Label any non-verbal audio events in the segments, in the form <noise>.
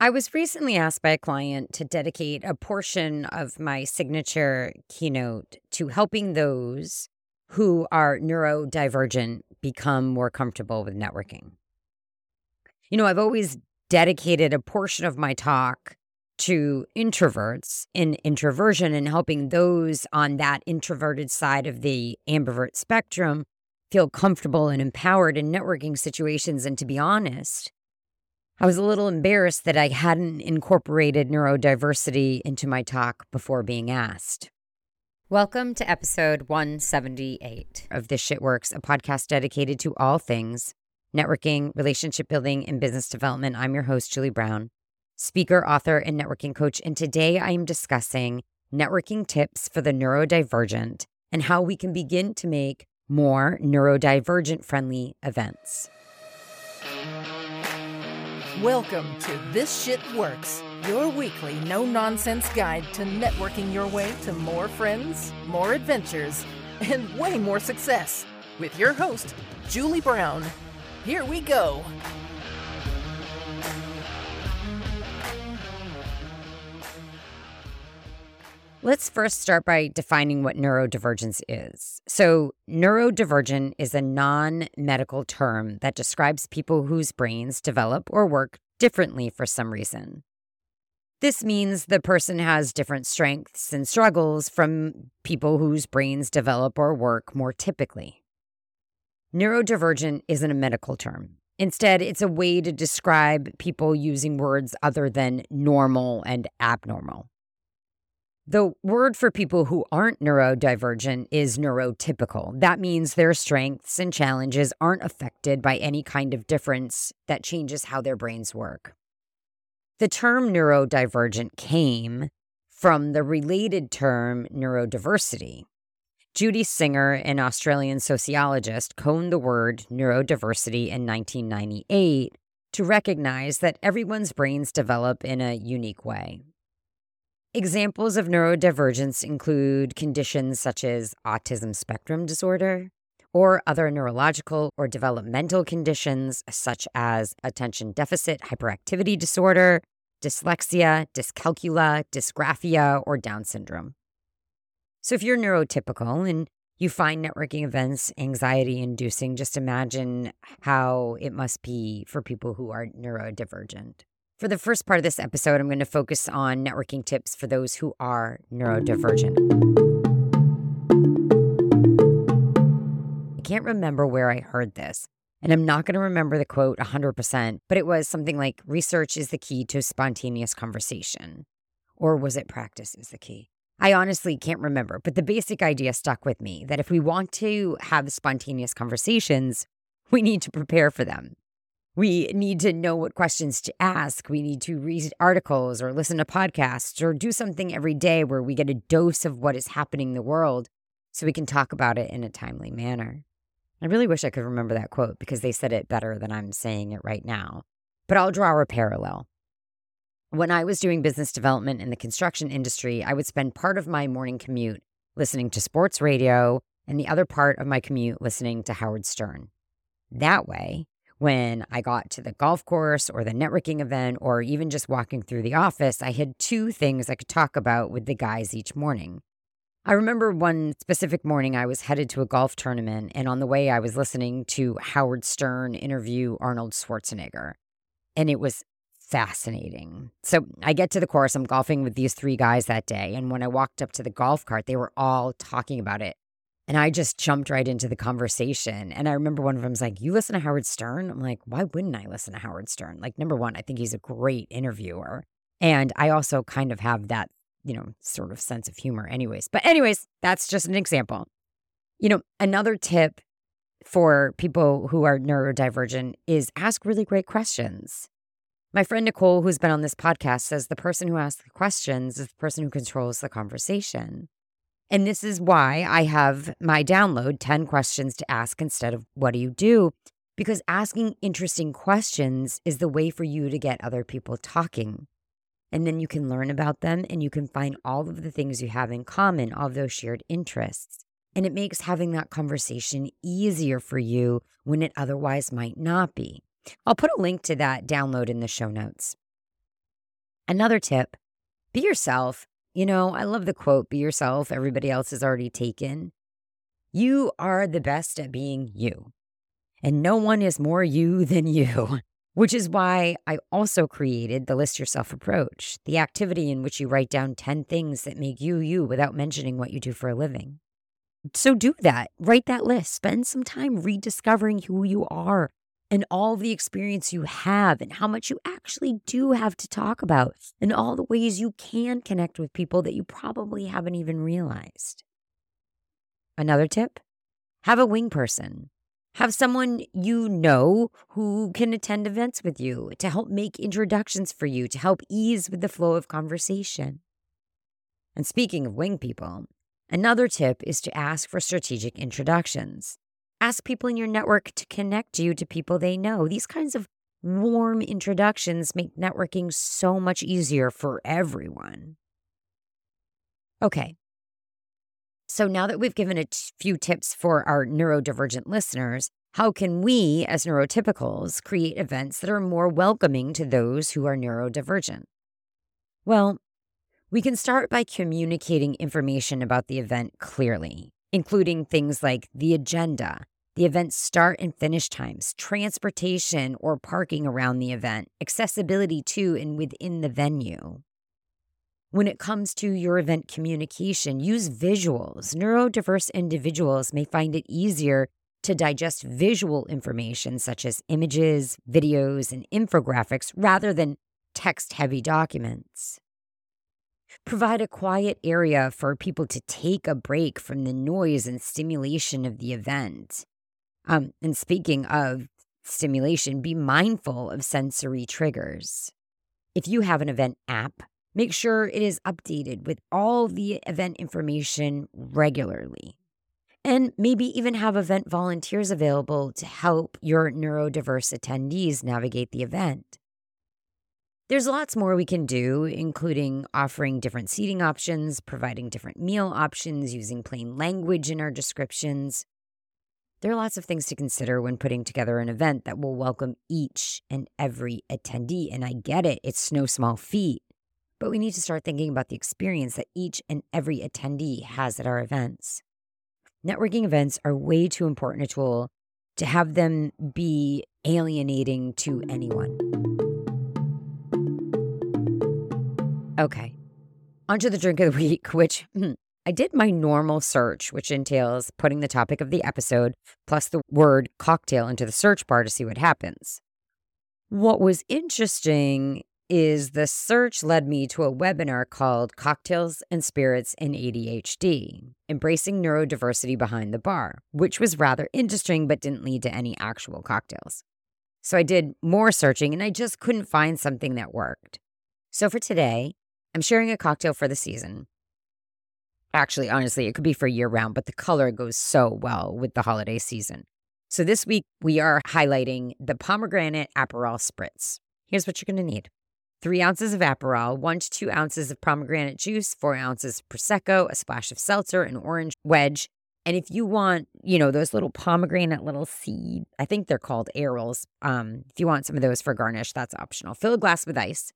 I was recently asked by a client to dedicate a portion of my signature keynote to helping those who are neurodivergent become more comfortable with networking. You know, I've always dedicated a portion of my talk to introverts in introversion and helping those on that introverted side of the ambivert spectrum feel comfortable and empowered in networking situations. And to be honest, I was a little embarrassed that I hadn't incorporated neurodiversity into my talk before being asked. Welcome to episode 178 of This Shit Works, a podcast dedicated to all things networking, relationship building, and business development. I'm your host, Julie Brown, speaker, author, and networking coach. And today I am discussing networking tips for the neurodivergent and how we can begin to make more neurodivergent friendly events. Welcome to This Shit Works, your weekly no nonsense guide to networking your way to more friends, more adventures, and way more success. With your host, Julie Brown. Here we go. Let's first start by defining what neurodivergence is. So, neurodivergent is a non medical term that describes people whose brains develop or work differently for some reason. This means the person has different strengths and struggles from people whose brains develop or work more typically. Neurodivergent isn't a medical term. Instead, it's a way to describe people using words other than normal and abnormal. The word for people who aren't neurodivergent is neurotypical. That means their strengths and challenges aren't affected by any kind of difference that changes how their brains work. The term neurodivergent came from the related term neurodiversity. Judy Singer, an Australian sociologist, coined the word neurodiversity in 1998 to recognize that everyone's brains develop in a unique way. Examples of neurodivergence include conditions such as autism spectrum disorder or other neurological or developmental conditions such as attention deficit hyperactivity disorder, dyslexia, dyscalculia, dysgraphia, or Down syndrome. So, if you're neurotypical and you find networking events anxiety inducing, just imagine how it must be for people who are neurodivergent. For the first part of this episode, I'm going to focus on networking tips for those who are neurodivergent. I can't remember where I heard this, and I'm not going to remember the quote 100%, but it was something like research is the key to spontaneous conversation. Or was it practice is the key? I honestly can't remember, but the basic idea stuck with me that if we want to have spontaneous conversations, we need to prepare for them. We need to know what questions to ask. We need to read articles or listen to podcasts or do something every day where we get a dose of what is happening in the world so we can talk about it in a timely manner. I really wish I could remember that quote because they said it better than I'm saying it right now. But I'll draw a parallel. When I was doing business development in the construction industry, I would spend part of my morning commute listening to sports radio and the other part of my commute listening to Howard Stern. That way, when I got to the golf course or the networking event or even just walking through the office, I had two things I could talk about with the guys each morning. I remember one specific morning I was headed to a golf tournament, and on the way, I was listening to Howard Stern interview Arnold Schwarzenegger. And it was fascinating. So I get to the course, I'm golfing with these three guys that day. And when I walked up to the golf cart, they were all talking about it. And I just jumped right into the conversation. And I remember one of them was like, You listen to Howard Stern? I'm like, Why wouldn't I listen to Howard Stern? Like, number one, I think he's a great interviewer. And I also kind of have that, you know, sort of sense of humor, anyways. But, anyways, that's just an example. You know, another tip for people who are neurodivergent is ask really great questions. My friend Nicole, who's been on this podcast, says the person who asks the questions is the person who controls the conversation. And this is why I have my download 10 questions to ask instead of what do you do? Because asking interesting questions is the way for you to get other people talking. And then you can learn about them and you can find all of the things you have in common, all of those shared interests. And it makes having that conversation easier for you when it otherwise might not be. I'll put a link to that download in the show notes. Another tip be yourself. You know, I love the quote be yourself, everybody else is already taken. You are the best at being you, and no one is more you than you. <laughs> Which is why I also created the List Yourself approach, the activity in which you write down 10 things that make you you without mentioning what you do for a living. So do that. Write that list. Spend some time rediscovering who you are and all the experience you have and how much you actually do have to talk about and all the ways you can connect with people that you probably haven't even realized. Another tip have a wing person. Have someone you know who can attend events with you to help make introductions for you, to help ease with the flow of conversation. And speaking of wing people, another tip is to ask for strategic introductions. Ask people in your network to connect you to people they know. These kinds of warm introductions make networking so much easier for everyone. Okay, so now that we've given a t- few tips for our neurodivergent listeners, how can we, as neurotypicals, create events that are more welcoming to those who are neurodivergent? Well, we can start by communicating information about the event clearly, including things like the agenda, the event start and finish times, transportation or parking around the event, accessibility to and within the venue. When it comes to your event communication, use visuals. Neurodiverse individuals may find it easier to digest visual information such as images, videos, and infographics rather than text heavy documents. Provide a quiet area for people to take a break from the noise and stimulation of the event. Um, and speaking of stimulation, be mindful of sensory triggers. If you have an event app, Make sure it is updated with all the event information regularly. And maybe even have event volunteers available to help your neurodiverse attendees navigate the event. There's lots more we can do, including offering different seating options, providing different meal options, using plain language in our descriptions. There are lots of things to consider when putting together an event that will welcome each and every attendee. And I get it, it's no small feat. But we need to start thinking about the experience that each and every attendee has at our events. Networking events are way too important a tool to have them be alienating to anyone. Okay, onto the drink of the week, <laughs> which hmm, I did my normal search, which entails putting the topic of the episode plus the word cocktail into the search bar to see what happens. What was interesting is the search led me to a webinar called Cocktails and Spirits in ADHD Embracing Neurodiversity Behind the Bar, which was rather interesting but didn't lead to any actual cocktails. So I did more searching and I just couldn't find something that worked. So for today, I'm sharing a cocktail for the season. Actually, honestly, it could be for year round, but the color goes so well with the holiday season. So this week, we are highlighting the pomegranate Aperol Spritz. Here's what you're going to need three ounces of Aperol, one to two ounces of pomegranate juice, four ounces of Prosecco, a splash of seltzer, an orange wedge. And if you want, you know, those little pomegranate little seed, I think they're called arils. Um, if you want some of those for garnish, that's optional. Fill a glass with ice.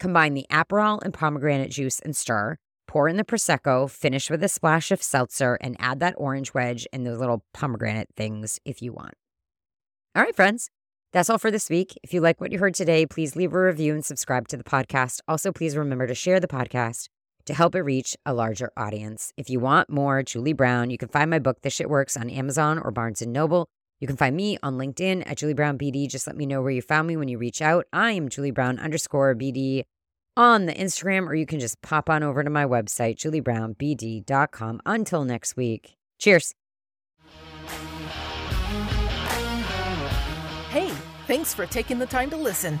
Combine the Aperol and pomegranate juice and stir. Pour in the Prosecco, finish with a splash of seltzer, and add that orange wedge and those little pomegranate things if you want. All right, friends. That's all for this week. If you like what you heard today, please leave a review and subscribe to the podcast. Also, please remember to share the podcast to help it reach a larger audience. If you want more Julie Brown, you can find my book, This Shit Works, on Amazon or Barnes & Noble. You can find me on LinkedIn at Julie Brown BD. Just let me know where you found me when you reach out. I am Julie Brown underscore BD on the Instagram, or you can just pop on over to my website, juliebrownbd.com. Until next week, cheers. Hey, thanks for taking the time to listen.